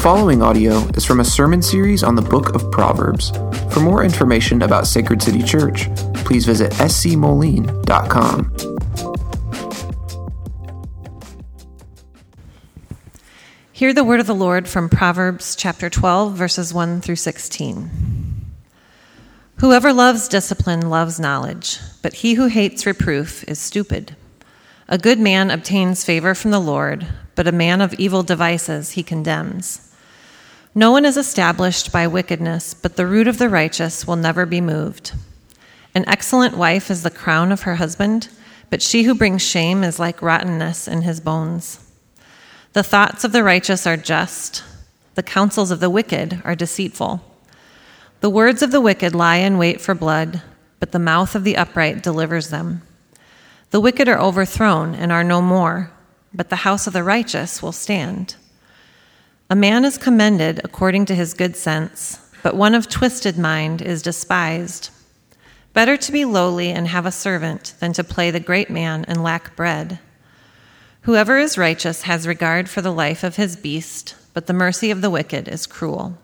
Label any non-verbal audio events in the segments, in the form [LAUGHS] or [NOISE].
following audio is from a sermon series on the book of Proverbs. For more information about Sacred City Church, please visit scmoline.com. Hear the word of the Lord from Proverbs chapter 12, verses 1 through 16. Whoever loves discipline loves knowledge, but he who hates reproof is stupid. A good man obtains favor from the Lord but a man of evil devices he condemns. No one is established by wickedness, but the root of the righteous will never be moved. An excellent wife is the crown of her husband, but she who brings shame is like rottenness in his bones. The thoughts of the righteous are just, the counsels of the wicked are deceitful. The words of the wicked lie in wait for blood, but the mouth of the upright delivers them. The wicked are overthrown and are no more but the house of the righteous will stand. A man is commended according to his good sense, but one of twisted mind is despised. Better to be lowly and have a servant than to play the great man and lack bread. Whoever is righteous has regard for the life of his beast, but the mercy of the wicked is cruel.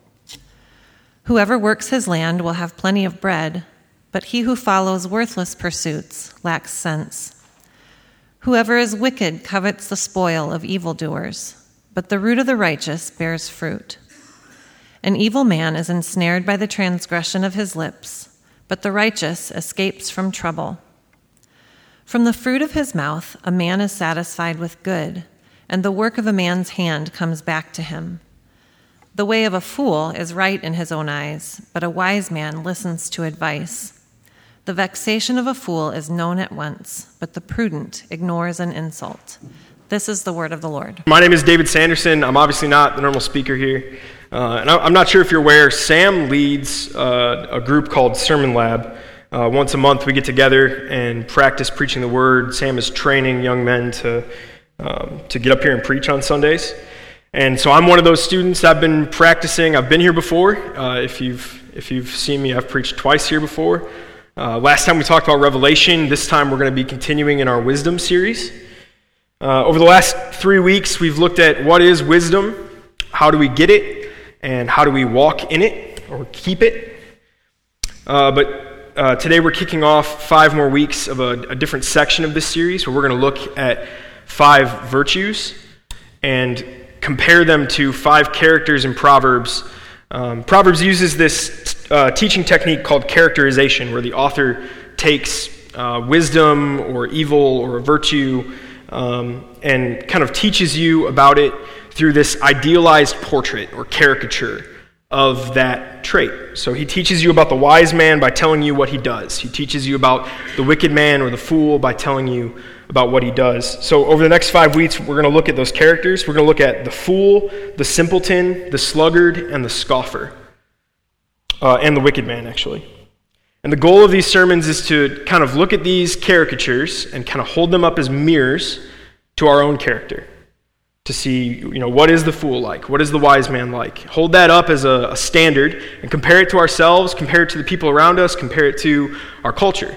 Whoever works his land will have plenty of bread, but he who follows worthless pursuits lacks sense. Whoever is wicked covets the spoil of evildoers, but the root of the righteous bears fruit. An evil man is ensnared by the transgression of his lips, but the righteous escapes from trouble. From the fruit of his mouth, a man is satisfied with good, and the work of a man's hand comes back to him. The way of a fool is right in his own eyes, but a wise man listens to advice. The vexation of a fool is known at once, but the prudent ignores an insult. This is the word of the Lord. My name is David Sanderson. I'm obviously not the normal speaker here. Uh, and I'm not sure if you're aware, Sam leads uh, a group called Sermon Lab. Uh, once a month, we get together and practice preaching the word. Sam is training young men to, um, to get up here and preach on Sundays. And so I'm one of those students. I've been practicing. I've been here before. Uh, if, you've, if you've seen me, I've preached twice here before. Uh, last time we talked about Revelation. This time we're going to be continuing in our wisdom series. Uh, over the last three weeks, we've looked at what is wisdom, how do we get it, and how do we walk in it or keep it. Uh, but uh, today we're kicking off five more weeks of a, a different section of this series where we're going to look at five virtues and compare them to five characters in Proverbs. Um, Proverbs uses this uh, teaching technique called characterization, where the author takes uh, wisdom or evil or a virtue um, and kind of teaches you about it through this idealized portrait or caricature of that trait. So he teaches you about the wise man by telling you what he does. He teaches you about the wicked man or the fool by telling you about what he does. So over the next five weeks, we're going to look at those characters. We're going to look at the fool, the simpleton, the sluggard, and the scoffer uh, and the wicked man, actually. And the goal of these sermons is to kind of look at these caricatures and kind of hold them up as mirrors to our own character to see, you know, what is the fool like? What is the wise man like? Hold that up as a, a standard and compare it to ourselves, compare it to the people around us, compare it to our culture.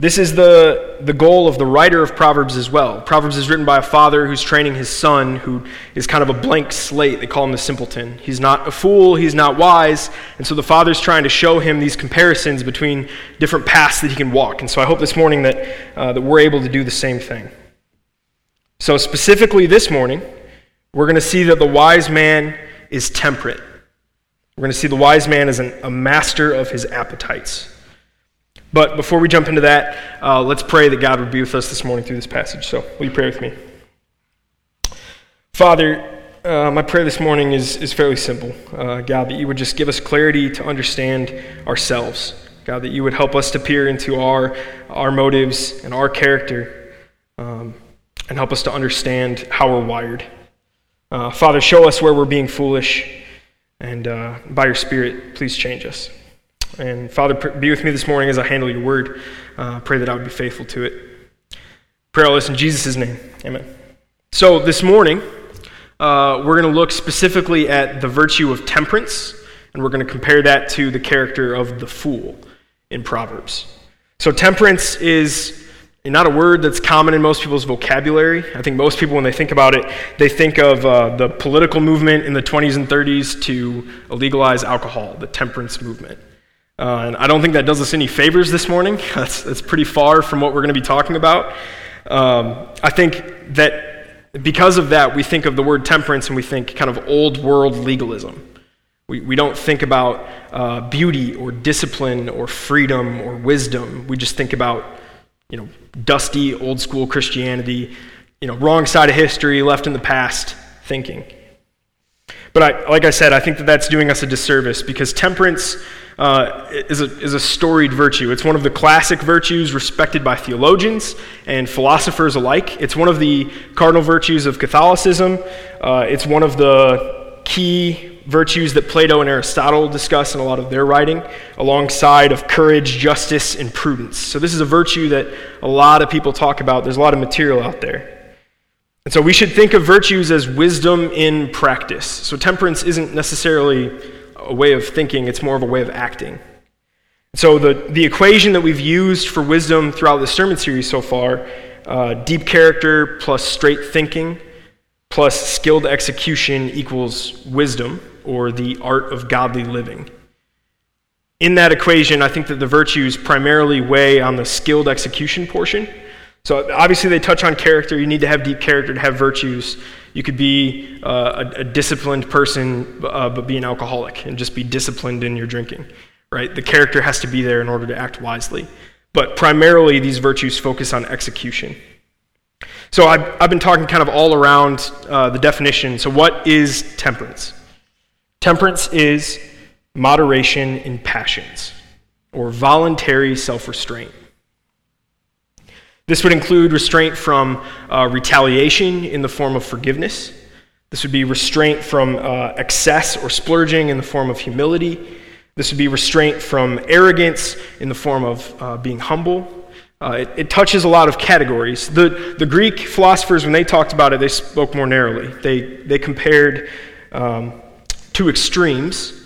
This is the, the goal of the writer of Proverbs as well. Proverbs is written by a father who's training his son, who is kind of a blank slate. They call him the simpleton. He's not a fool, he's not wise. And so the father's trying to show him these comparisons between different paths that he can walk. And so I hope this morning that, uh, that we're able to do the same thing. So, specifically this morning, we're going to see that the wise man is temperate. We're going to see the wise man as an, a master of his appetites. But before we jump into that, uh, let's pray that God would be with us this morning through this passage. So, will you pray with me? Father, uh, my prayer this morning is, is fairly simple. Uh, God, that you would just give us clarity to understand ourselves. God, that you would help us to peer into our, our motives and our character um, and help us to understand how we're wired. Uh, Father, show us where we're being foolish, and uh, by your Spirit, please change us. And Father, be with me this morning as I handle your word. Uh, pray that I would be faithful to it. Pray all this in Jesus' name. Amen. So this morning, uh, we're going to look specifically at the virtue of temperance, and we're going to compare that to the character of the fool in Proverbs. So temperance is not a word that's common in most people's vocabulary. I think most people, when they think about it, they think of uh, the political movement in the 20s and 30s to legalize alcohol, the temperance movement. Uh, and I don't think that does us any favors this morning. [LAUGHS] That's, that's pretty far from what we're going to be talking about. Um, I think that because of that, we think of the word temperance and we think kind of old world legalism. We, we don't think about uh, beauty or discipline or freedom or wisdom. We just think about, you know, dusty old school Christianity, you know, wrong side of history, left in the past thinking. But I, like I said, I think that that's doing us a disservice because temperance uh, is, a, is a storied virtue. It's one of the classic virtues respected by theologians and philosophers alike. It's one of the cardinal virtues of Catholicism. Uh, it's one of the key virtues that Plato and Aristotle discuss in a lot of their writing, alongside of courage, justice, and prudence. So, this is a virtue that a lot of people talk about. There's a lot of material out there. And so, we should think of virtues as wisdom in practice. So, temperance isn't necessarily a way of thinking, it's more of a way of acting. So, the, the equation that we've used for wisdom throughout the sermon series so far uh, deep character plus straight thinking plus skilled execution equals wisdom or the art of godly living. In that equation, I think that the virtues primarily weigh on the skilled execution portion. So, obviously, they touch on character. You need to have deep character to have virtues. You could be uh, a, a, disciplined person, uh, but be an alcoholic and just be disciplined in your drinking, right? The character has to be there in order to act wisely. But primarily, these virtues focus on execution. So, I've, I've been talking kind of all around uh, the definition. So, what is temperance? Temperance is moderation in passions or voluntary self restraint. This would include restraint from uh, retaliation in the form of forgiveness. This would be restraint from uh, excess or splurging in the form of humility. This would be restraint from arrogance in the form of uh, being humble. Uh, it, it, touches a lot of categories. The, the Greek philosophers, when they talked about it, they spoke more narrowly. They, they compared um, two extremes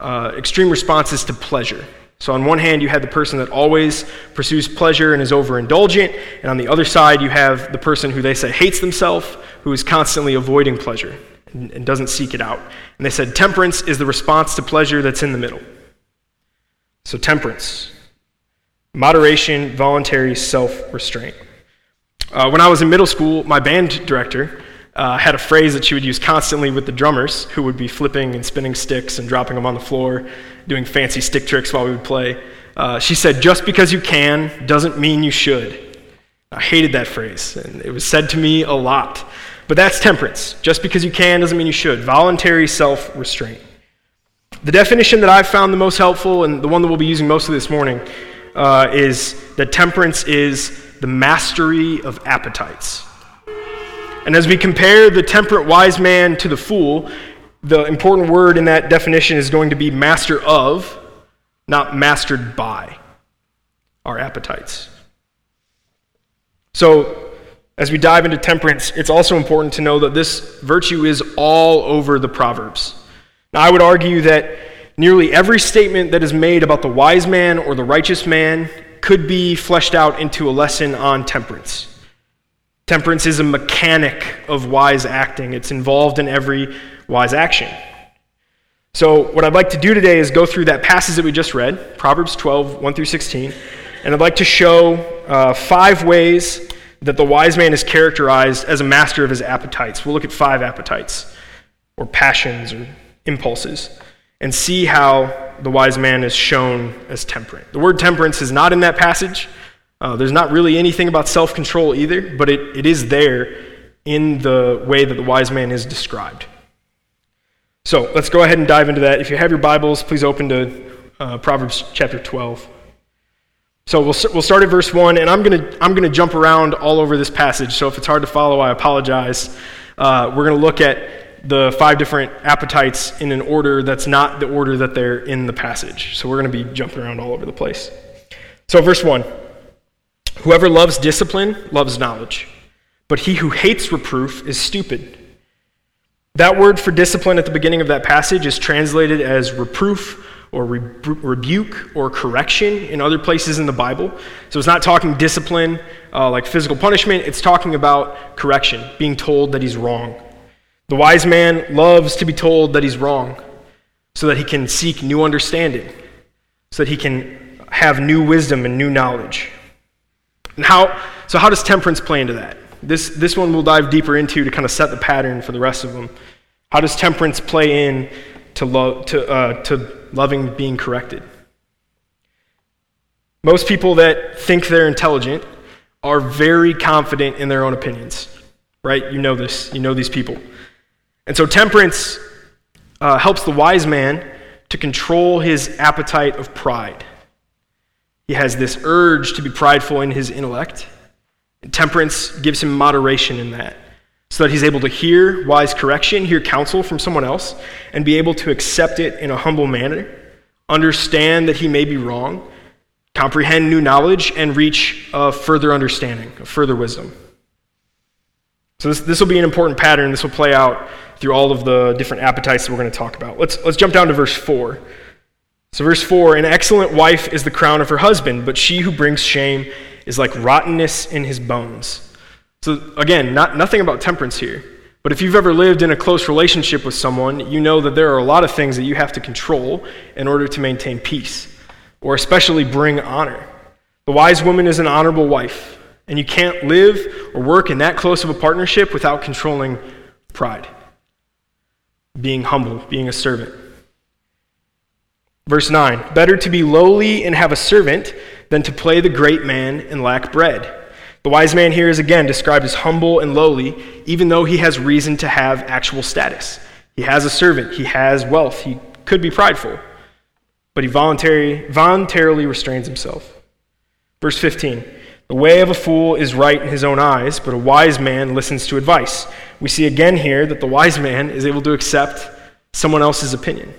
uh, extreme responses to pleasure. So, on one hand, you have the person that always pursues pleasure and is overindulgent, and on the other side, you have the person who they say hates themselves, who is constantly avoiding pleasure and, and doesn't seek it out. And they said temperance is the response to pleasure that's in the middle. So, temperance, moderation, voluntary self restraint. Uh, when I was in middle school, my band director uh, had a phrase that she would use constantly with the drummers, who would be flipping and spinning sticks and dropping them on the floor, doing fancy stick tricks while we would play. Uh, she said, Just because you can doesn't mean you should. I hated that phrase, and it was said to me a lot. But that's temperance. Just because you can doesn't mean you should. Voluntary self restraint. The definition that I've found the most helpful, and the one that we'll be using mostly this morning, uh, is that temperance is the mastery of appetites. And as we compare the temperate wise man to the fool, the important word in that definition is going to be master of, not mastered by our appetites. So, as we dive into temperance, it's also important to know that this virtue is all over the Proverbs. Now, I would argue that nearly every statement that is made about the wise man or the righteous man could be fleshed out into a lesson on temperance. Temperance is a mechanic of wise acting, it's involved in every wise action. So, what I'd like to do today is go through that passage that we just read, Proverbs 12, 1 through 16, and I'd like to show uh, five ways that the wise man is characterized as a master of his appetites. We'll look at five appetites, or passions, or impulses, and see how the wise man is shown as temperate. The word temperance is not in that passage. Uh, there's not really anything about self control either, but it, it is there in the way that the wise man is described. So let's go ahead and dive into that. If you have your Bibles, please open to uh, Proverbs chapter 12. So we'll, we'll start at verse 1, and I'm going to I'm gonna jump around all over this passage. So if it's hard to follow, I apologize. Uh, we're going to look at the five different appetites in an order that's not the order that they're in the passage. So we're going to be jumping around all over the place. So, verse 1. Whoever loves discipline loves knowledge, but he who hates reproof is stupid. That word for discipline at the beginning of that passage is translated as reproof or rebuke or correction in other places in the Bible. So it's not talking discipline uh, like physical punishment, it's talking about correction, being told that he's wrong. The wise man loves to be told that he's wrong so that he can seek new understanding, so that he can have new wisdom and new knowledge. And how, so, how does temperance play into that? This, this one we'll dive deeper into to kind of set the pattern for the rest of them. How does temperance play in to, lo- to, uh, to loving being corrected? Most people that think they're intelligent are very confident in their own opinions, right? You know this. You know these people. And so temperance uh, helps the wise man to control his appetite of pride. He has this urge to be prideful in his intellect. Temperance gives him moderation in that, so that he's able to hear wise correction, hear counsel from someone else, and be able to accept it in a humble manner, understand that he may be wrong, comprehend new knowledge, and reach a further understanding, a further wisdom. So, this, this will be an important pattern. This will play out through all of the different appetites that we're going to talk about. Let's, let's jump down to verse 4. So, verse 4 An excellent wife is the crown of her husband, but she who brings shame is like rottenness in his bones. So, again, not, nothing about temperance here. But if you've ever lived in a close relationship with someone, you know that there are a lot of things that you have to control in order to maintain peace, or especially bring honor. The wise woman is an honorable wife, and you can't live or work in that close of a partnership without controlling pride, being humble, being a servant. Verse 9 Better to be lowly and have a servant than to play the great man and lack bread. The wise man here is again described as humble and lowly, even though he has reason to have actual status. He has a servant, he has wealth, he could be prideful, but he voluntary, voluntarily restrains himself. Verse 15 The way of a fool is right in his own eyes, but a wise man listens to advice. We see again here that the wise man is able to accept someone else's opinion.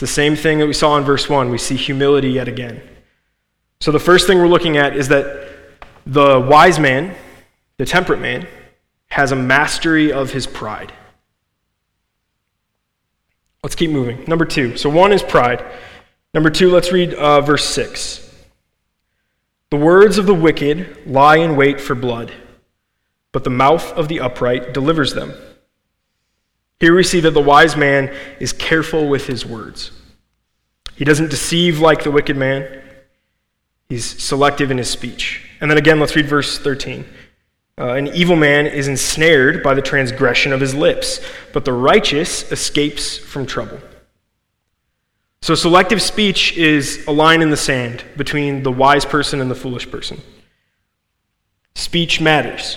It's the same thing that we saw in verse 1. We see humility yet again. So, the first thing we're looking at is that the wise man, the temperate man, has a mastery of his pride. Let's keep moving. Number two. So, one is pride. Number two, let's read uh, verse 6. The words of the wicked lie in wait for blood, but the mouth of the upright delivers them. Here we see that the wise man is careful with his words. He doesn't deceive like the wicked man. He's selective in his speech. And then again, let's read verse 13. Uh, an evil man is ensnared by the transgression of his lips, but the righteous escapes from trouble. So, selective speech is a line in the sand between the wise person and the foolish person. Speech matters.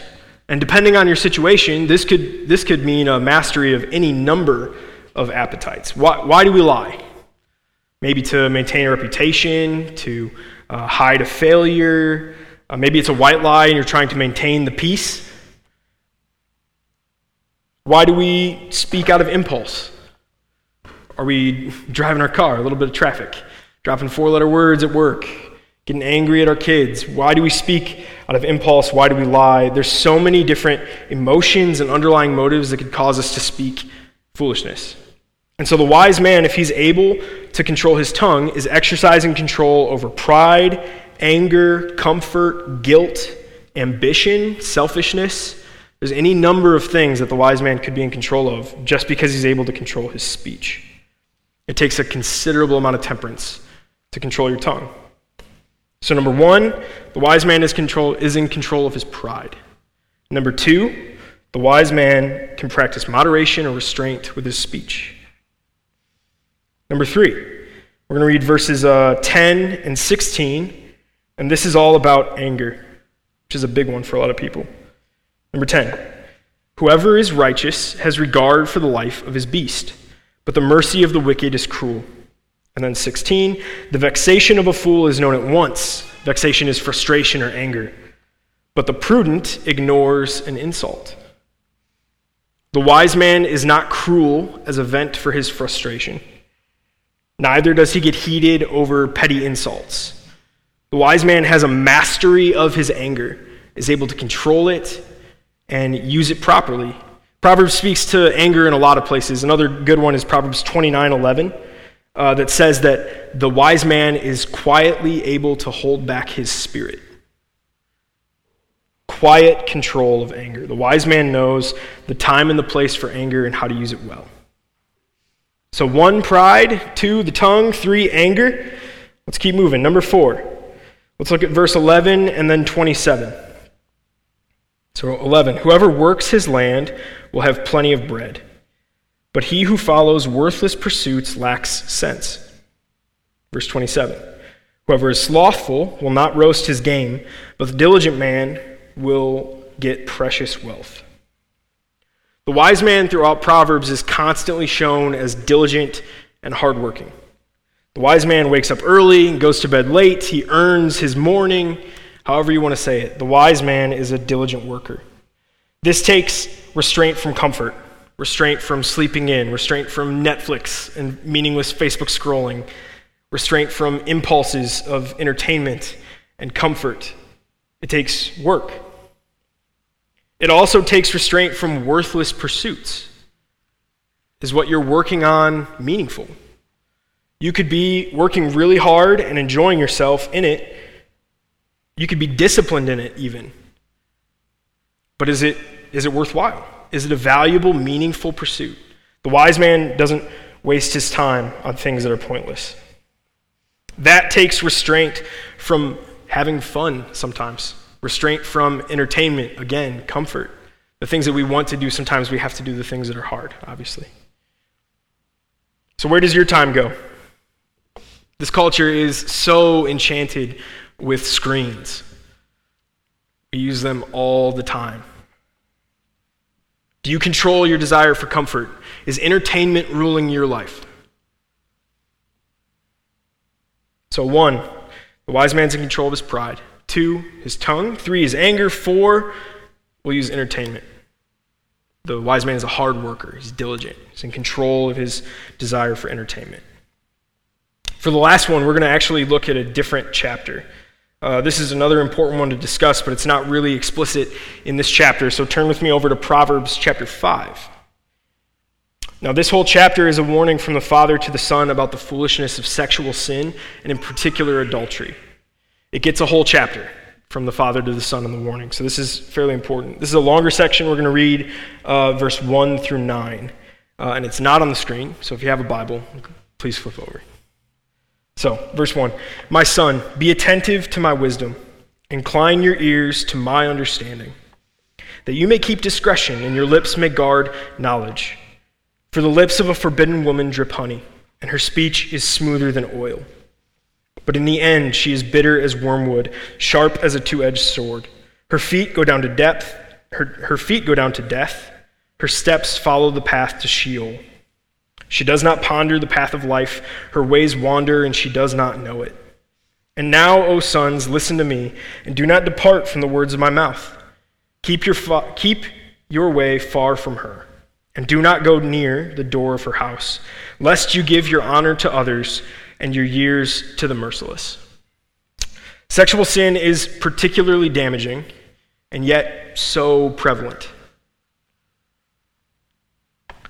And depending on your situation, this could, this could mean a mastery of any number of appetites. Why, why do we lie? Maybe to maintain a reputation, to uh, hide a failure. Uh, maybe it's a white lie and you're trying to maintain the peace. Why do we speak out of impulse? Are we driving our car, a little bit of traffic, dropping four letter words at work, getting angry at our kids? Why do we speak out of impulse? Why do we lie? There's so many different emotions and underlying motives that could cause us to speak foolishness. And so the wise man, if he's able to control his tongue, is exercising control over pride, anger, comfort, guilt, ambition, selfishness. There's any number of things that the wise man could be in control of just because he's able to control his speech. It takes a considerable amount of temperance to control your tongue. So, number one, the wise man is, control, is in control of his pride. Number two, the wise man can practice moderation or restraint with his speech. Number three, we're going to read verses uh, 10 and 16, and this is all about anger, which is a big one for a lot of people. Number 10, whoever is righteous has regard for the life of his beast, but the mercy of the wicked is cruel. And then 16, the vexation of a fool is known at once. Vexation is frustration or anger. But the prudent ignores an insult. The wise man is not cruel as a vent for his frustration. Neither does he get heated over petty insults. The wise man has a mastery of his anger, is able to control it and use it properly. Proverbs speaks to anger in a lot of places. Another good one is Proverbs 29 11. Uh, that says that the wise man is quietly able to hold back his spirit. Quiet control of anger. The wise man knows the time and the place for anger and how to use it well. So, one, pride. Two, the tongue. Three, anger. Let's keep moving. Number four. Let's look at verse 11 and then 27. So, 11. Whoever works his land will have plenty of bread, but he who follows worthless pursuits lacks sense. Verse 27. Whoever is slothful will not roast his game, but the diligent man will get precious wealth. The wise man throughout Proverbs is constantly shown as diligent and hardworking. The wise man wakes up early and goes to bed late. He earns his morning, however you want to say it. The wise man is a diligent worker. This takes restraint from comfort, restraint from sleeping in, restraint from Netflix and meaningless Facebook scrolling, restraint from impulses of entertainment and comfort. It takes work. It also takes restraint from worthless pursuits. Is what you're working on meaningful? You could be working really hard and enjoying yourself in it. You could be disciplined in it, even. But is it, is it worthwhile? Is it a valuable, meaningful pursuit? The wise man doesn't waste his time on things that are pointless. That takes restraint from having fun sometimes restraint from entertainment, again, comfort. The things that we want to do, sometimes we have to do the things that are hard, obviously. So, where does your time go? This culture is so enchanted with screens. We use them all the time. Do you control your desire for comfort? Is entertainment ruling your life? So, one, the wise man's in control of his pride. Two, his tongue. Three, his anger. Four, we'll use entertainment. The wise man is a hard worker, he's diligent, he's in control of his desire for entertainment. For the last one, we're going to actually look at a different chapter. Uh, this is another important one to discuss, but it's not really explicit in this chapter. So turn with me over to Proverbs chapter 5. Now, this whole chapter is a warning from the Father to the Son about the foolishness of sexual sin, and in particular, adultery. It gets a whole chapter from the Father to the Son in the warning. So this is fairly important. This is a longer section. We're going to read uh, verse 1 through 9. Uh, and it's not on the screen, so if you have a Bible, please flip over. So, verse 1 My son, be attentive to my wisdom, incline your ears to my understanding, that you may keep discretion and your lips may guard knowledge. For the lips of a forbidden woman drip honey, and her speech is smoother than oil. But in the end, she is bitter as wormwood, sharp as a two edged sword. Her feet go down to depth, her, her feet go down to death. Her steps follow the path to Sheol. She does not ponder the path of life. Her ways wander, and she does not know it. And now, O sons, listen to me, and do not depart from the words of my mouth. Keep your, fa- keep your way far from her, and do not go near the door of her house, lest you give your honor to others and your years to the merciless. Sexual sin is particularly damaging and yet so prevalent.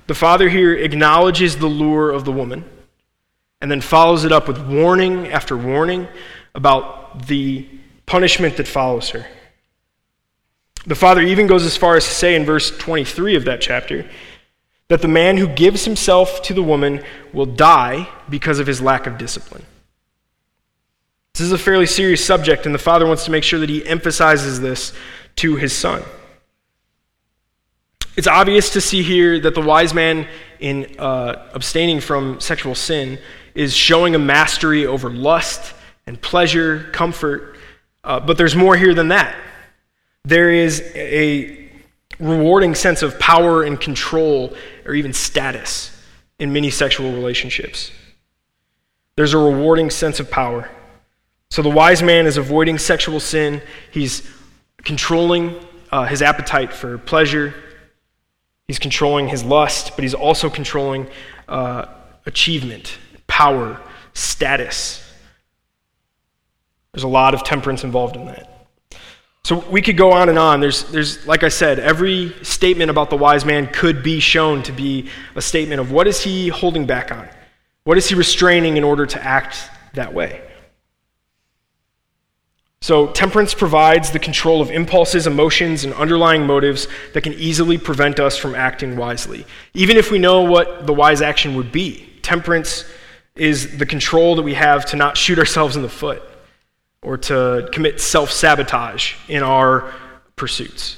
The father here acknowledges the lure of the woman and then follows it up with warning after warning about the punishment that follows her. The father even goes as far as to say in verse 23 of that chapter that the man who gives himself to the woman will die because of his lack of discipline. This is a fairly serious subject, and the father wants to make sure that he emphasizes this to his son. It's obvious to see here that the wise man, in uh, abstaining from sexual sin, is showing a mastery over lust and pleasure, comfort. Uh, but there's more here than that. There is a rewarding sense of power and control or even status in many sexual relationships. There's a rewarding sense of power. So the wise man is avoiding sexual sin, he's controlling uh, his appetite for pleasure, he's controlling his lust, but he's also controlling uh, achievement, power, status. There's a lot of temperance involved in that. So we could go on and on. There's, there's, like I said, every statement about the wise man could be shown to be a statement of what is he holding back on? What is he restraining in order to act that way? So, temperance provides the control of impulses, emotions, and underlying motives that can easily prevent us from acting wisely. Even if we know what the wise action would be, temperance is the control that we have to not shoot ourselves in the foot or to commit self sabotage in our pursuits.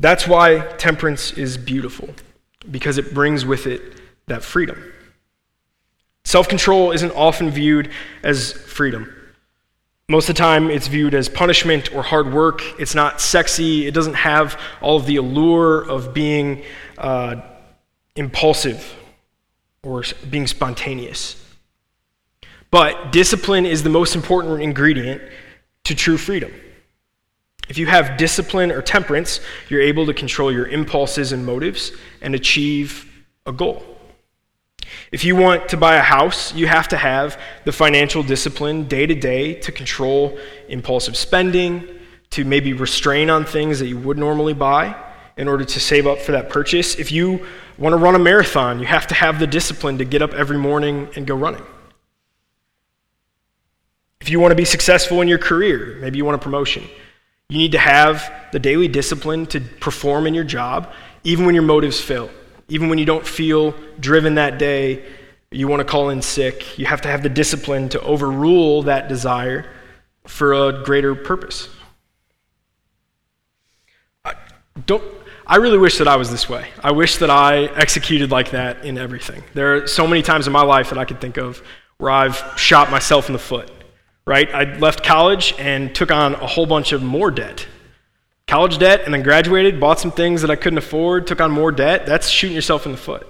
That's why temperance is beautiful, because it brings with it that freedom. Self control isn't often viewed as freedom. Most of the time, it's viewed as punishment or hard work. It's not sexy. It doesn't have all of the allure of being uh, impulsive or being spontaneous. But discipline is the most important ingredient to true freedom. If you have discipline or temperance, you're able to control your impulses and motives and achieve a goal. If you want to buy a house, you have to have the financial discipline day to day to control impulsive spending, to maybe restrain on things that you would normally buy in order to save up for that purchase. If you want to run a marathon, you have to have the discipline to get up every morning and go running. If you want to be successful in your career, maybe you want a promotion, you need to have the daily discipline to perform in your job, even when your motives fail. Even when you don't feel driven that day, you want to call in sick, you have to have the discipline to overrule that desire for a greater purpose. I, don't, I really wish that I was this way. I wish that I executed like that in everything. There are so many times in my life that I could think of where I've shot myself in the foot, right? I left college and took on a whole bunch of more debt college debt and then graduated, bought some things that I couldn't afford, took on more debt, that's shooting yourself in the foot.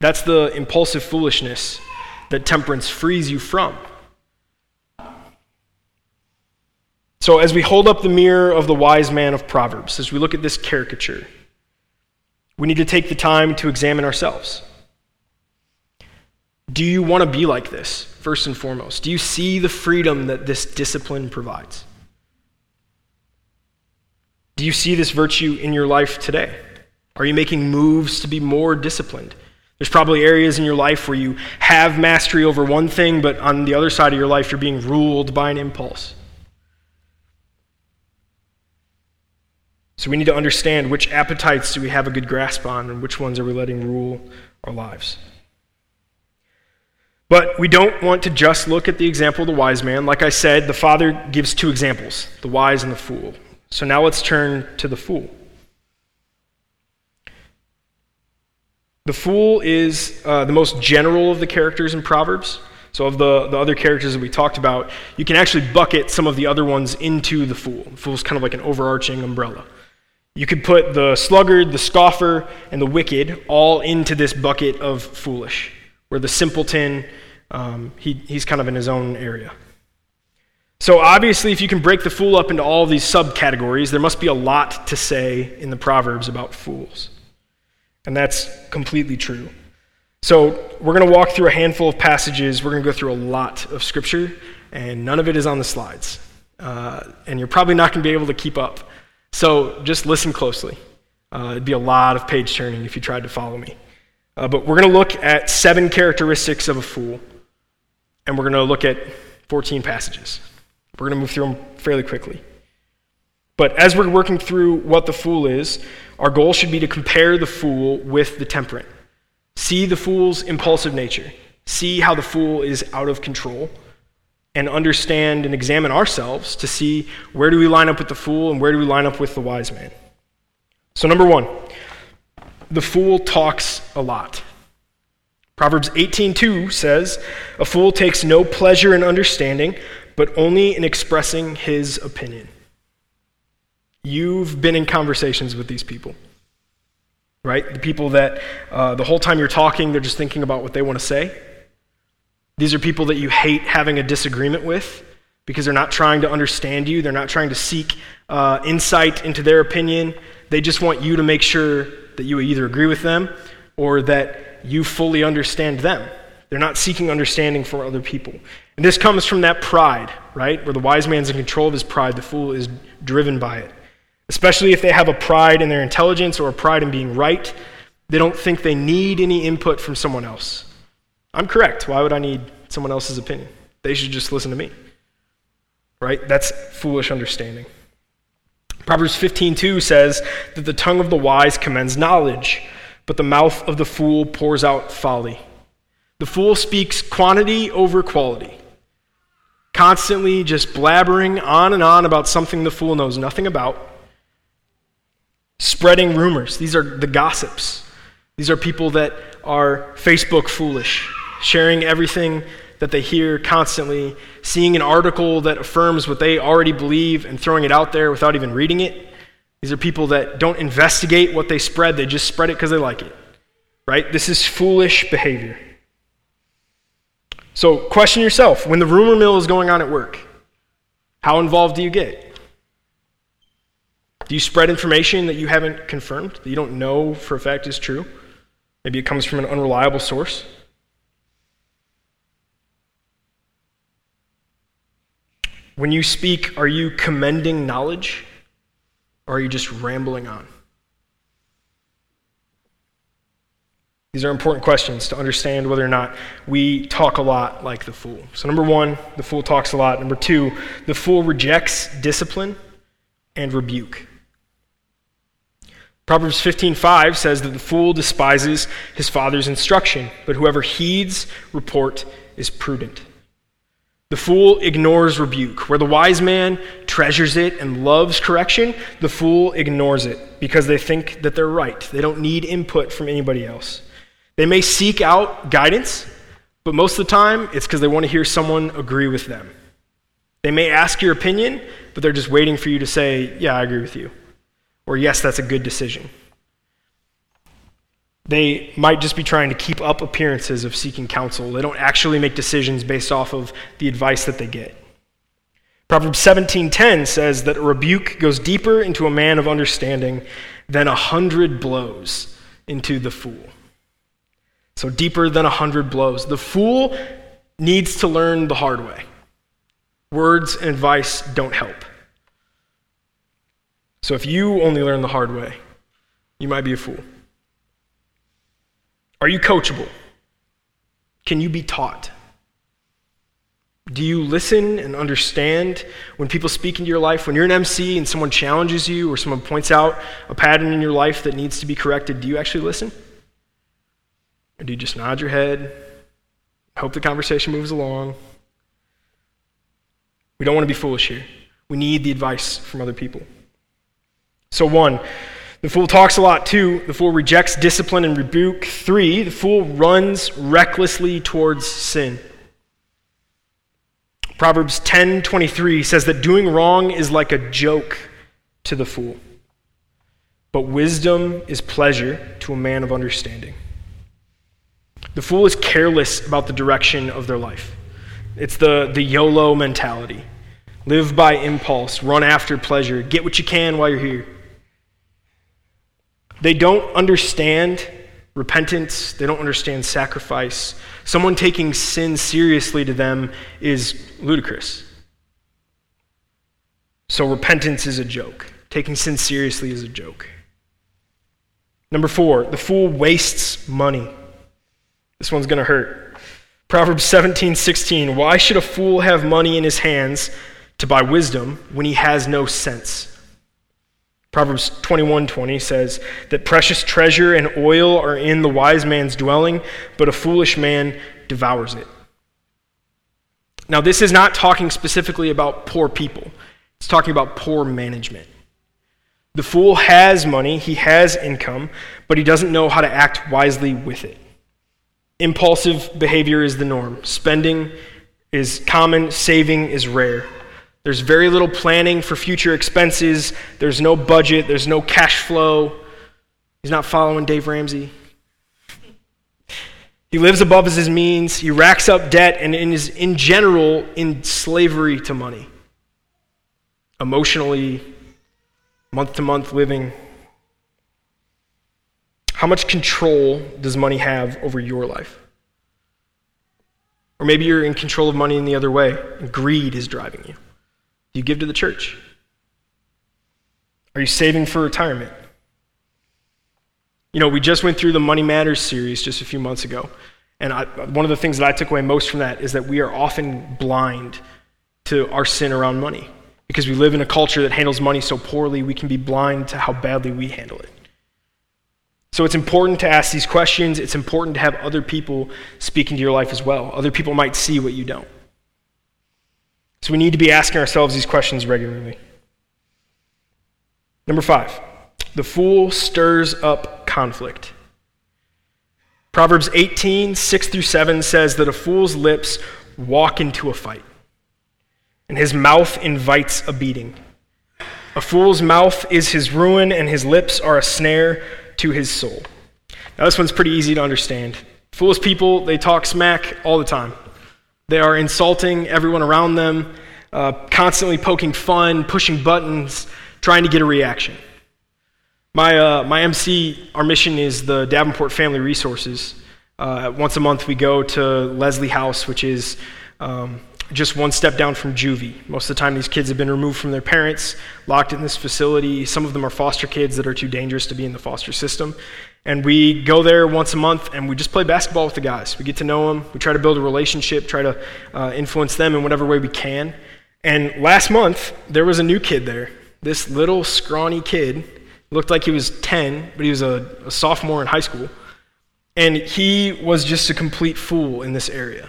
That's the impulsive foolishness that temperance frees you from. So, as we hold up the mirror of the wise man of Proverbs, as we look at this caricature, we need to take the time to examine ourselves. Do you want to be like this, first and foremost? Do you see the freedom that this discipline provides? You see this virtue in your life today? Are you making moves to be more disciplined? There's probably areas in your life where you have mastery over one thing, but on the other side of your life, you're being ruled by an impulse. So we need to understand which appetites do we have a good grasp on and which ones are we letting rule our lives. But we don't want to just look at the example of the wise man. Like I said, the father gives two examples the wise and the fool. So now let's turn to the fool. The fool is uh, the most general of the characters in Proverbs. So, of the, the other characters that we talked about, you can actually bucket some of the other ones into the fool. The fool is kind of like an overarching umbrella. You could put the sluggard, the scoffer, and the wicked all into this bucket of foolish, where the simpleton, um, he, he's kind of in his own area. So, obviously, if you can break the fool up into all these subcategories, there must be a lot to say in the Proverbs about fools. And that's completely true. So, we're going to walk through a handful of passages. We're going to go through a lot of scripture, and none of it is on the slides. Uh, and you're probably not going to be able to keep up. So, just listen closely. Uh, it'd be a lot of page turning if you tried to follow me. Uh, but we're going to look at seven characteristics of a fool, and we're going to look at 14 passages. We're going to move through them fairly quickly. But as we're working through what the fool is, our goal should be to compare the fool with the temperate. See the fool's impulsive nature. See how the fool is out of control. And understand and examine ourselves to see where do we line up with the fool and where do we line up with the wise man. So, number one, the fool talks a lot. Proverbs 18:2 says, "A fool takes no pleasure in understanding, but only in expressing his opinion. You've been in conversations with these people, right? The people that uh, the whole time you're talking, they're just thinking about what they want to say. These are people that you hate having a disagreement with because they're not trying to understand you, they're not trying to seek uh, insight into their opinion. They just want you to make sure that you either agree with them or that you fully understand them. They're not seeking understanding from other people. And this comes from that pride, right? Where the wise man's in control of his pride, the fool is driven by it. Especially if they have a pride in their intelligence or a pride in being right, They don't think they need any input from someone else. I'm correct. Why would I need someone else's opinion? They should just listen to me. Right? That's foolish understanding. Proverbs 15:2 says that the tongue of the wise commends knowledge, but the mouth of the fool pours out folly. The fool speaks quantity over quality, constantly just blabbering on and on about something the fool knows nothing about, spreading rumors. These are the gossips. These are people that are Facebook foolish, sharing everything that they hear constantly, seeing an article that affirms what they already believe and throwing it out there without even reading it. These are people that don't investigate what they spread, they just spread it because they like it. Right? This is foolish behavior. So, question yourself when the rumor mill is going on at work, how involved do you get? Do you spread information that you haven't confirmed, that you don't know for a fact is true? Maybe it comes from an unreliable source. When you speak, are you commending knowledge or are you just rambling on? These are important questions to understand whether or not we talk a lot like the fool. So, number one, the fool talks a lot. Number two, the fool rejects discipline and rebuke. Proverbs 15:5 says that the fool despises his father's instruction, but whoever heeds report is prudent. The fool ignores rebuke. Where the wise man treasures it and loves correction, the fool ignores it because they think that they're right. They don't need input from anybody else. They may seek out guidance, but most of the time it's because they want to hear someone agree with them. They may ask your opinion, but they're just waiting for you to say, Yeah, I agree with you or yes, that's a good decision. They might just be trying to keep up appearances of seeking counsel. They don't actually make decisions based off of the advice that they get. Proverbs 17:10 says that a rebuke goes deeper into a man of understanding than a hundred blows into the fool. So deeper than a hundred blows. The fool needs to learn the hard way. Words and advice don't help. So if you only learn the hard way, you might be a fool. Are you coachable? Can you be taught? Do you listen and understand when people speak into your life? When you're an MC and someone challenges you or someone points out a pattern in your life that needs to be corrected, do you actually listen? Or do you just nod your head, hope the conversation moves along? We don't want to be foolish here. We need the advice from other people. So, one, the fool talks a lot. Two, the fool rejects discipline and rebuke. Three, the fool runs recklessly towards sin. Proverbs 10:23 says that doing wrong is like a joke to the fool. But wisdom is pleasure to a man of understanding. The fool is careless about the direction of their life. It's the, the YOLO mentality. Live by impulse, run after pleasure, get what you can while you're here. They don't understand repentance, they don't understand sacrifice. Someone taking sin seriously to them is ludicrous. So repentance is a joke. Taking sin seriously is a joke. Number four, the fool wastes money. This one's going to hurt. Proverbs 17, 16. Why should a fool have money in his hands to buy wisdom when he has no sense? Proverbs 21:20 says that precious treasure and oil are in the wise man's dwelling, but a foolish man devours it. Now, this is not talking specifically about poor people. It's talking about poor management. The fool has money, he has income, but he doesn't know how to act wisely with it. Impulsive behavior is the norm. Spending is common, saving is rare. There's very little planning for future expenses. There's no budget. There's no cash flow. He's not following Dave Ramsey. He lives above his means. He racks up debt and is, in general, in slavery to money. Emotionally, month to month living. How much control does money have over your life? Or maybe you're in control of money in the other way, and greed is driving you. Do you give to the church? Are you saving for retirement? You know, we just went through the Money Matters series just a few months ago. And I, one of the things that I took away most from that is that we are often blind to our sin around money. Because we live in a culture that handles money so poorly, we can be blind to how badly we handle it. So it's important to ask these questions. It's important to have other people speak into your life as well. Other people might see what you don't. So we need to be asking ourselves these questions regularly. Number five, the fool stirs up conflict. Proverbs 18, 6 through 7 says that a fool's lips walk into a fight, and his mouth invites a beating. A fool's mouth is his ruin, and his lips are a snare to his soul. Now, this one's pretty easy to understand. Foolish people, they talk smack all the time. They are insulting everyone around them, uh, constantly poking fun, pushing buttons, trying to get a reaction. My, uh, my MC, our mission is the Davenport Family Resources. Uh, once a month, we go to Leslie House, which is um, just one step down from juvie. Most of the time, these kids have been removed from their parents, locked in this facility. Some of them are foster kids that are too dangerous to be in the foster system. And we go there once a month and we just play basketball with the guys. We get to know them. We try to build a relationship, try to uh, influence them in whatever way we can. And last month, there was a new kid there. This little scrawny kid Looked like he was 10, but he was a, a sophomore in high school. And he was just a complete fool in this area.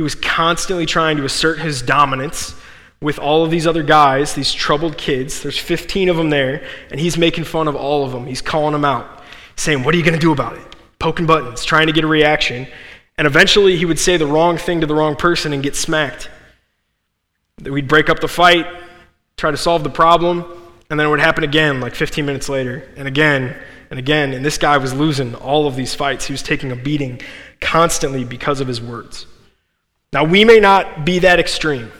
He was constantly trying to assert his dominance with all of these other guys, these troubled kids. There's 15 of them there, and he's making fun of all of them. He's calling them out, saying, What are you going to do about it? Poking buttons, trying to get a reaction. And eventually he would say the wrong thing to the wrong person and get smacked. We'd break up the fight, try to solve the problem, and then it would happen again, like 15 minutes later, and again, and again. And this guy was losing all of these fights. He was taking a beating constantly because of his words. Now, we may not be that extreme,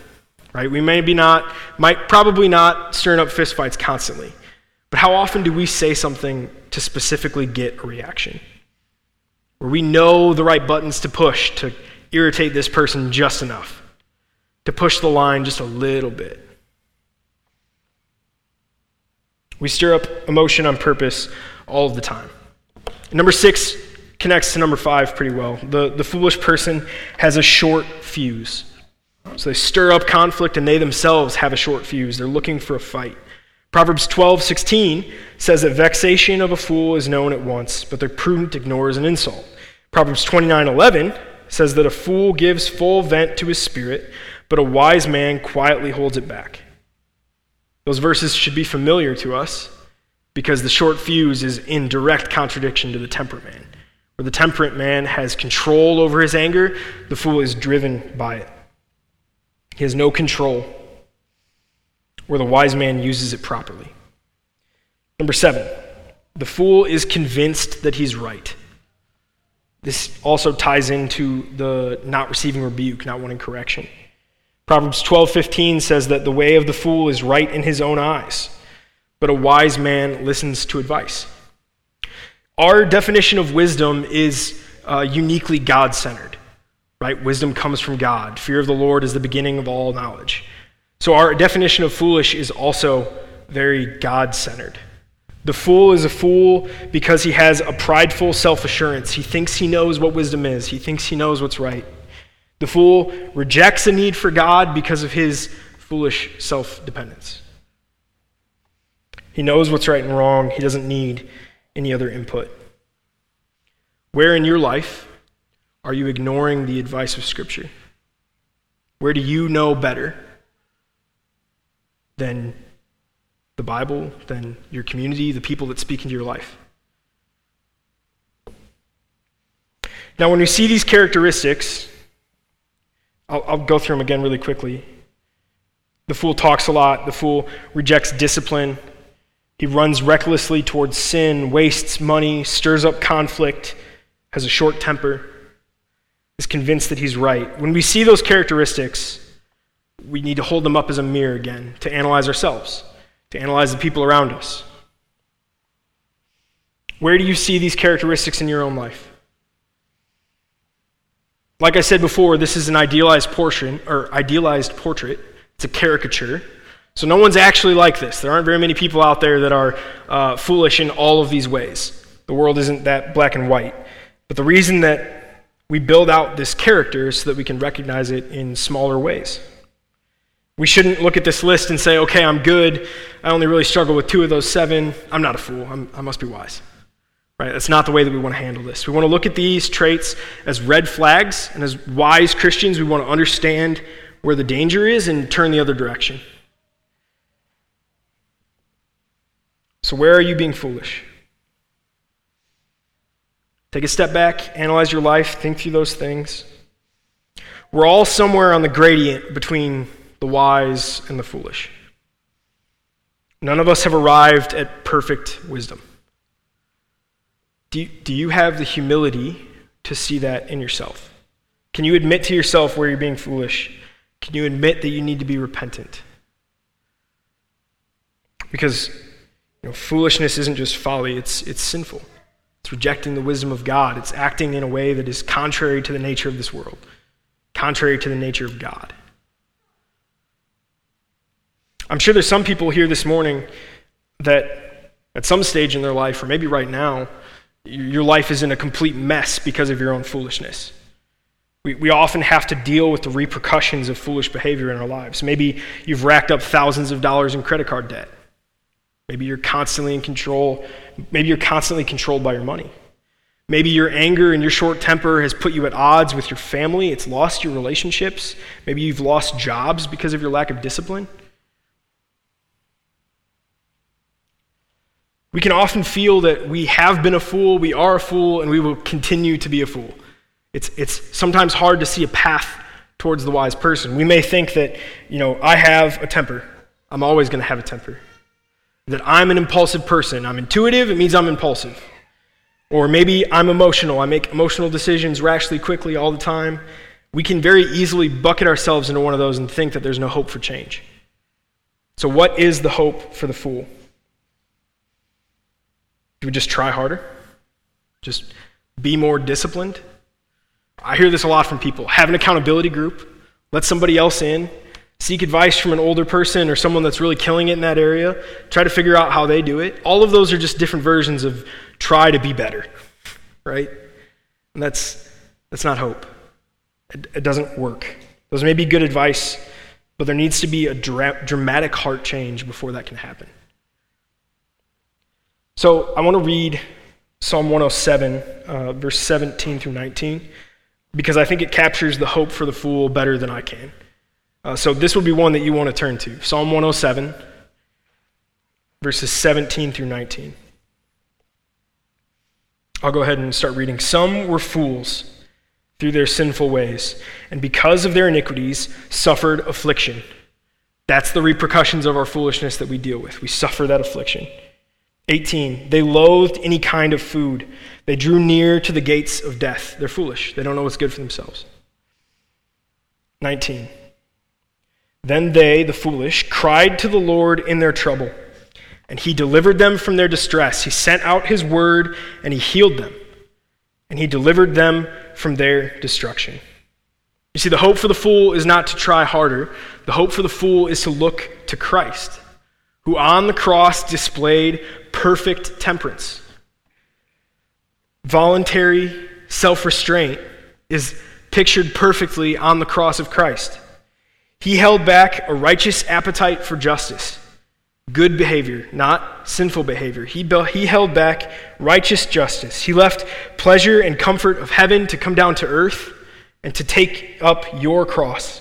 right? We may be not, might probably not stirring up fistfights constantly. But how often do we say something to specifically get a reaction? Where we know the right buttons to push to irritate this person just enough, to push the line just a little bit. We stir up emotion on purpose all the time. Number six connects to number five pretty well. The, the foolish person has a short fuse. So they stir up conflict and they themselves have a short fuse. They're looking for a fight. Proverbs 12, 16 says that vexation of a fool is known at once, but the prudent ignores an insult. Proverbs 29, 11 says that a fool gives full vent to his spirit, but a wise man quietly holds it back. Those verses should be familiar to us because the short fuse is in direct contradiction to the temperate man. Where the temperate man has control over his anger, the fool is driven by it. He has no control, where the wise man uses it properly. Number seven, the fool is convinced that he's right. This also ties into the not receiving rebuke, not wanting correction. Proverbs 12:15 says that the way of the fool is right in his own eyes, but a wise man listens to advice. Our definition of wisdom is uh, uniquely God-centered, right? Wisdom comes from God. Fear of the Lord is the beginning of all knowledge. So our definition of foolish is also very God-centered. The fool is a fool because he has a prideful self-assurance. He thinks he knows what wisdom is. He thinks he knows what's right. The fool rejects the need for God because of his foolish self dependence. He knows what's right and wrong, he doesn't need any other input. Where in your life are you ignoring the advice of Scripture? Where do you know better than the Bible, than your community, the people that speak into your life? Now, when we see these characteristics, I'll, I'll go through them again really quickly. The fool talks a lot, the fool rejects discipline. He runs recklessly towards sin, wastes money, stirs up conflict, has a short temper, is convinced that he's right. When we see those characteristics, we need to hold them up as a mirror again to analyze ourselves, to analyze the people around us. Where do you see these characteristics in your own life? Like I said before, this is an idealized portion or idealized portrait. It's a caricature. So no one's actually like this. There aren't very many people out there that are uh, foolish in all of these ways. The world isn't that black and white. But the reason that we build out this character is so that we can recognize it in smaller ways. We shouldn't look at this list and say, okay, I'm good. I only really struggle with two of those seven. I'm not a fool. I'm, i must be wise. Right? That's not the way that we want to handle this. We want to look at these traits as red flags, and as wise Christians, we want to understand where the danger is and turn the other direction. So, where are you being foolish? Take a step back, analyze your life, think through those things. We're all somewhere on the gradient between the wise and the foolish. None of us have arrived at perfect wisdom. Do you, do you have the humility to see that in yourself? Can you admit to yourself where you're being foolish? Can you admit that you need to be repentant? Because you know, foolishness isn't just folly, it's, it's sinful. It's rejecting the wisdom of God. It's acting in a way that is contrary to the nature of this world, contrary to the nature of God. I'm sure there's some people here this morning that at some stage in their life, or maybe right now, your life is in a complete mess because of your own foolishness. We, we often have to deal with the repercussions of foolish behavior in our lives. Maybe you've racked up thousands of dollars in credit card debt. Maybe you're constantly in control. Maybe you're constantly controlled by your money. Maybe your anger and your short temper has put you at odds with your family. It's lost your relationships. Maybe you've lost jobs because of your lack of discipline. We can often feel that we have been a fool, we are a fool, and we will continue to be a fool. It's, it's sometimes hard to see a path towards the wise person. We may think that, you know, I have a temper. I'm always going to have a temper. That I'm an impulsive person. I'm intuitive, it means I'm impulsive. Or maybe I'm emotional. I make emotional decisions rashly, quickly, all the time. We can very easily bucket ourselves into one of those and think that there's no hope for change. So, what is the hope for the fool? Do we just try harder? Just be more disciplined? I hear this a lot from people. Have an accountability group, let somebody else in, seek advice from an older person or someone that's really killing it in that area, try to figure out how they do it. All of those are just different versions of try to be better, right? And that's, that's not hope. It, it doesn't work. Those may be good advice, but there needs to be a dra- dramatic heart change before that can happen. So I want to read Psalm 107, uh, verse 17 through 19, because I think it captures the hope for the fool better than I can. Uh, so this would be one that you want to turn to Psalm 107, verses 17 through 19. I'll go ahead and start reading. Some were fools through their sinful ways, and because of their iniquities, suffered affliction. That's the repercussions of our foolishness that we deal with. We suffer that affliction. 18, they loathed any kind of food. They drew near to the gates of death. They're foolish. They don't know what's good for themselves. 19, then they, the foolish, cried to the Lord in their trouble, and he delivered them from their distress. He sent out his word, and he healed them, and he delivered them from their destruction. You see, the hope for the fool is not to try harder, the hope for the fool is to look to Christ who on the cross displayed perfect temperance. Voluntary self restraint is pictured perfectly on the cross of Christ. He held back a righteous appetite for justice, good behavior, not sinful behavior. He, he held back righteous justice. He left pleasure and comfort of heaven to come down to earth and to take up your cross.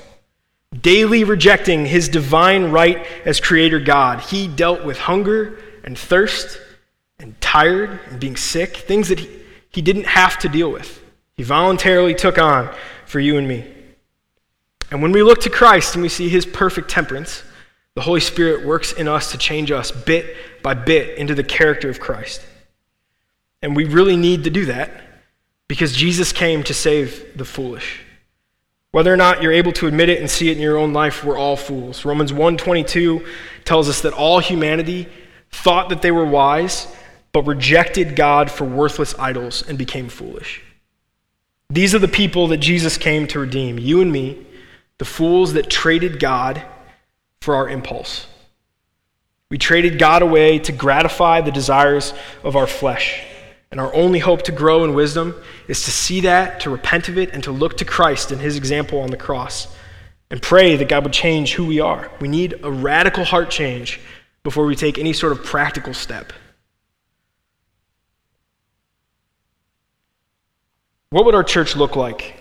Daily rejecting his divine right as creator God, he dealt with hunger and thirst and tired and being sick, things that he, he didn't have to deal with. He voluntarily took on for you and me. And when we look to Christ and we see his perfect temperance, the Holy Spirit works in us to change us bit by bit into the character of Christ. And we really need to do that because Jesus came to save the foolish. Whether or not you're able to admit it and see it in your own life, we're all fools. Romans 1:22 tells us that all humanity thought that they were wise, but rejected God for worthless idols and became foolish. These are the people that Jesus came to redeem, you and me, the fools that traded God for our impulse. We traded God away to gratify the desires of our flesh. And our only hope to grow in wisdom is to see that, to repent of it, and to look to Christ and his example on the cross and pray that God would change who we are. We need a radical heart change before we take any sort of practical step. What would our church look like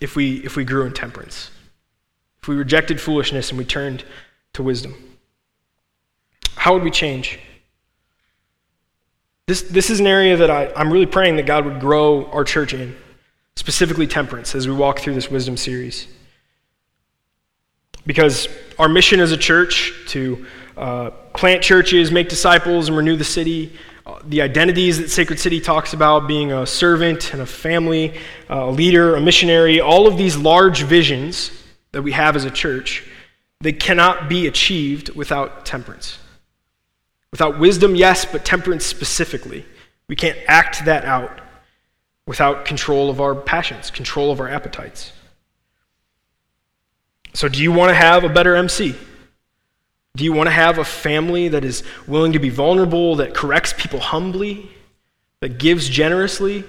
if we, if we grew in temperance? If we rejected foolishness and we turned to wisdom? How would we change? This, this is an area that I, I'm really praying that God would grow our church in, specifically temperance, as we walk through this wisdom series. Because our mission as a church to uh, plant churches, make disciples, and renew the city, uh, the identities that Sacred City talks about being a servant and a family, uh, a leader, a missionary, all of these large visions that we have as a church, they cannot be achieved without temperance. Without wisdom, yes, but temperance specifically. We can't act that out without control of our passions, control of our appetites. So, do you want to have a better MC? Do you want to have a family that is willing to be vulnerable, that corrects people humbly, that gives generously?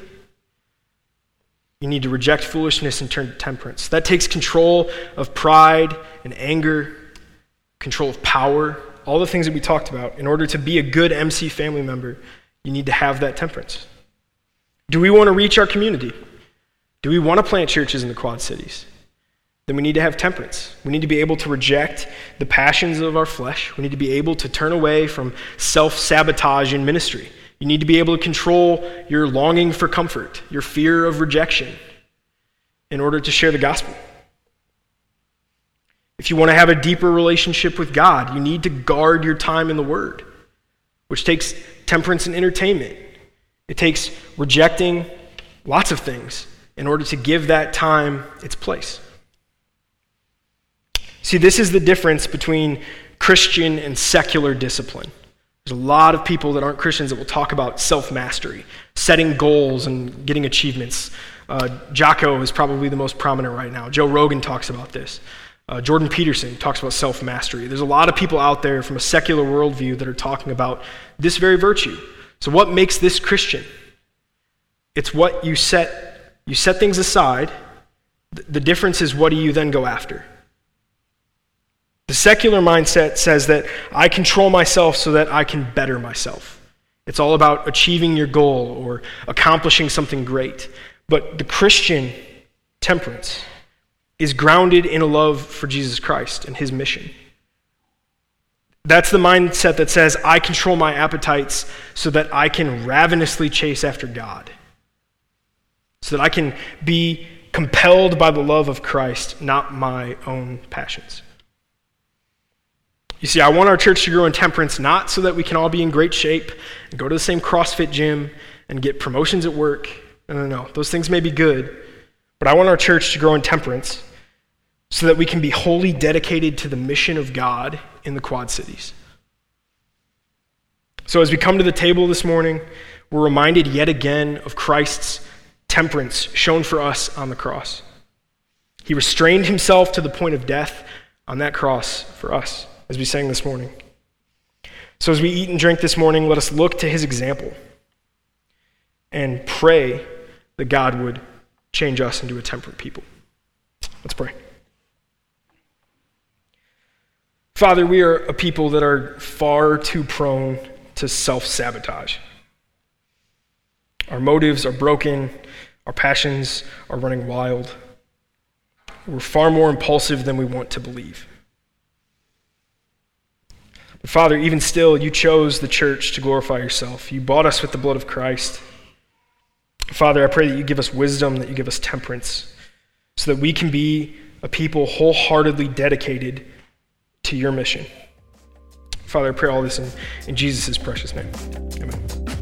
You need to reject foolishness and turn to temperance. That takes control of pride and anger, control of power, all the things that we talked about, in order to be a good MC family member, you need to have that temperance. Do we want to reach our community? Do we want to plant churches in the Quad Cities? Then we need to have temperance. We need to be able to reject the passions of our flesh. We need to be able to turn away from self sabotage in ministry. You need to be able to control your longing for comfort, your fear of rejection, in order to share the gospel. If you want to have a deeper relationship with God, you need to guard your time in the Word, which takes temperance and entertainment. It takes rejecting lots of things in order to give that time its place. See, this is the difference between Christian and secular discipline. There's a lot of people that aren't Christians that will talk about self mastery, setting goals, and getting achievements. Uh, Jocko is probably the most prominent right now. Joe Rogan talks about this. Uh, Jordan Peterson talks about self mastery. There's a lot of people out there from a secular worldview that are talking about this very virtue. So, what makes this Christian? It's what you set, you set things aside. The difference is what do you then go after? The secular mindset says that I control myself so that I can better myself. It's all about achieving your goal or accomplishing something great. But the Christian temperance is grounded in a love for Jesus Christ and his mission. That's the mindset that says, I control my appetites so that I can ravenously chase after God, so that I can be compelled by the love of Christ, not my own passions. You see, I want our church to grow in temperance not so that we can all be in great shape and go to the same CrossFit gym and get promotions at work. No, no, no. Those things may be good, but I want our church to grow in temperance so that we can be wholly dedicated to the mission of God in the Quad Cities. So, as we come to the table this morning, we're reminded yet again of Christ's temperance shown for us on the cross. He restrained himself to the point of death on that cross for us, as we sang this morning. So, as we eat and drink this morning, let us look to his example and pray that God would change us into a temperate people. Let's pray. Father, we are a people that are far too prone to self sabotage. Our motives are broken, our passions are running wild. We're far more impulsive than we want to believe. But Father, even still, you chose the church to glorify yourself. You bought us with the blood of Christ. Father, I pray that you give us wisdom, that you give us temperance, so that we can be a people wholeheartedly dedicated to your mission. Father, I pray all this in, in Jesus' precious name. Amen.